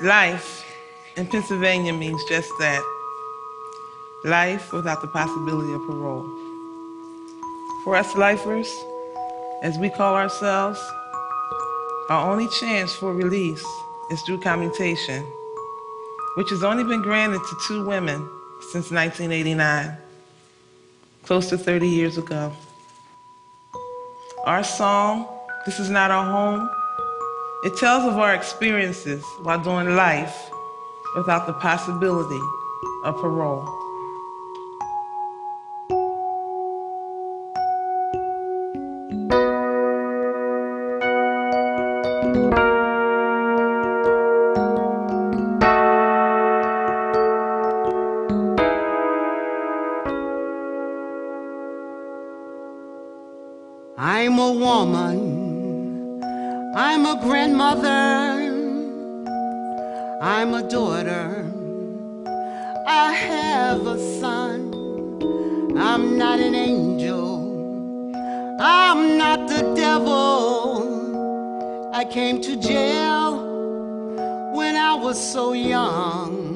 Life in Pennsylvania means just that life without the possibility of parole. For us lifers, as we call ourselves, our only chance for release is through commutation, which has only been granted to two women since 1989, close to 30 years ago. Our song, This Is Not Our Home, it tells of our experiences while doing life without the possibility of parole. I'm a woman. I'm a grandmother. I'm a daughter. I have a son. I'm not an angel. I'm not the devil. I came to jail when I was so young.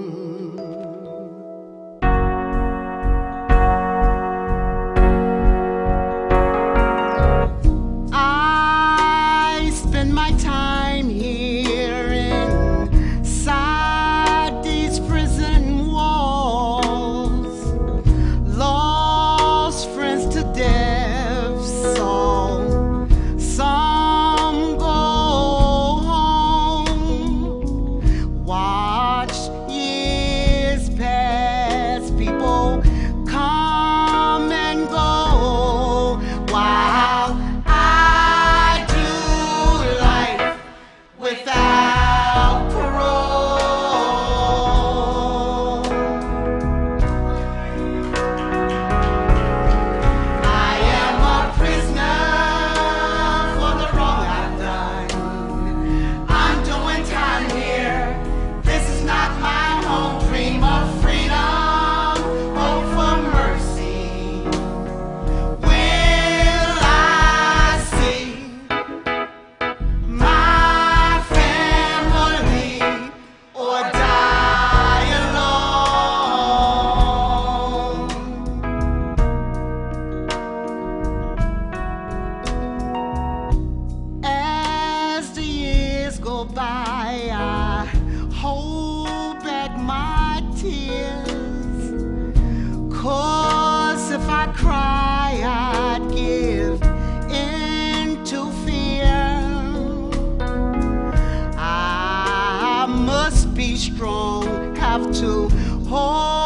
By, I hold back my tears. Cause if I cry, I'd give in to fear. I must be strong, have to hold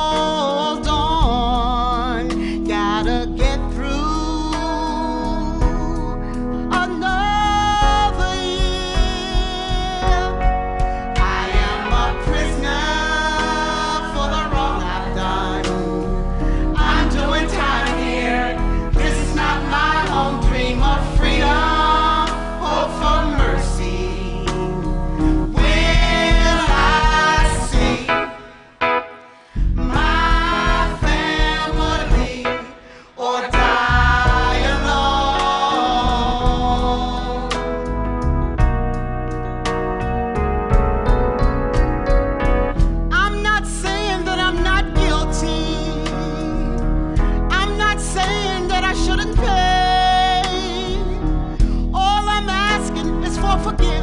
asking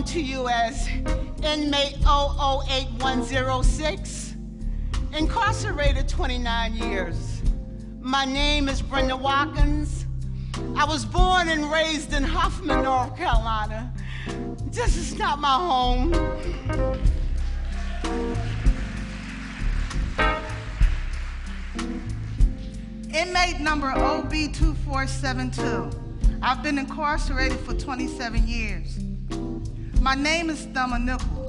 known to you as inmate 008106, incarcerated 29 years. My name is Brenda Watkins. I was born and raised in Hoffman, North Carolina. This is not my home. Inmate number OB2472. I've been incarcerated for 27 years. My name is Thumma Nichols.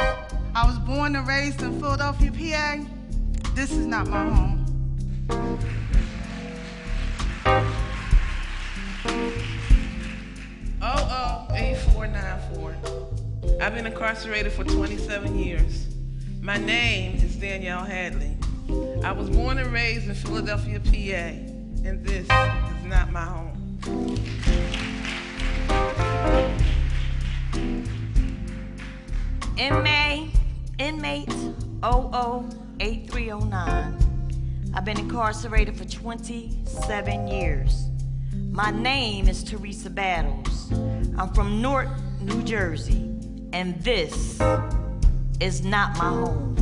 I was born and raised in Philadelphia, PA. This is not my home. Oh, oh, 8494. I've been incarcerated for 27 years. My name is Danielle Hadley. I was born and raised in Philadelphia, PA, and this is not my home. Inmate, inmate 008309. I've been incarcerated for 27 years. My name is Teresa Battles. I'm from Newark, New Jersey, and this is not my home.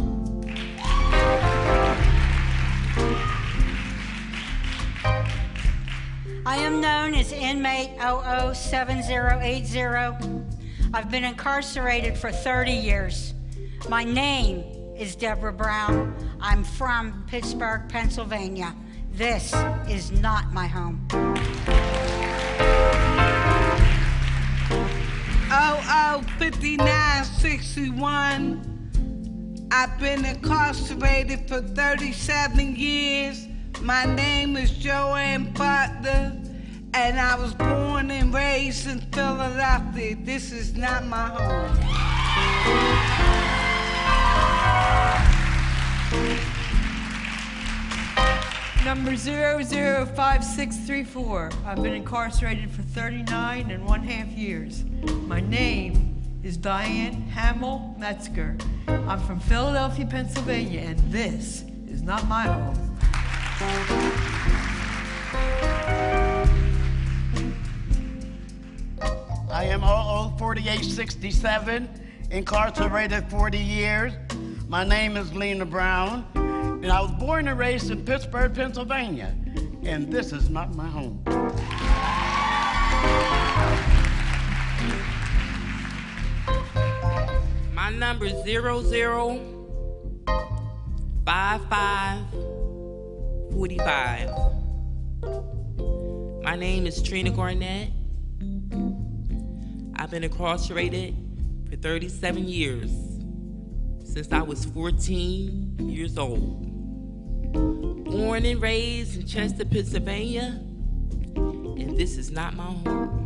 I am known as inmate 007080. I've been incarcerated for 30 years. My name is Deborah Brown. I'm from Pittsburgh, Pennsylvania. This is not my home. Oh, oh, 5961. I've been incarcerated for 37 years. My name is Joanne Butler, and I was born and raised in Philadelphia. This is not my home. Number 005634. I've been incarcerated for 39 and one half years. My name is Diane Hamill Metzger. I'm from Philadelphia, Pennsylvania, and this is not my home. I am 004867, incarcerated 40 years. My name is Lena Brown, and I was born and raised in Pittsburgh, Pennsylvania, and this is not my home. My number is zero zero five five forty five. My name is Trina Garnett. I've been incarcerated for 37 years since I was 14 years old. Born and raised in Chester, Pennsylvania, and this is not my home.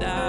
die.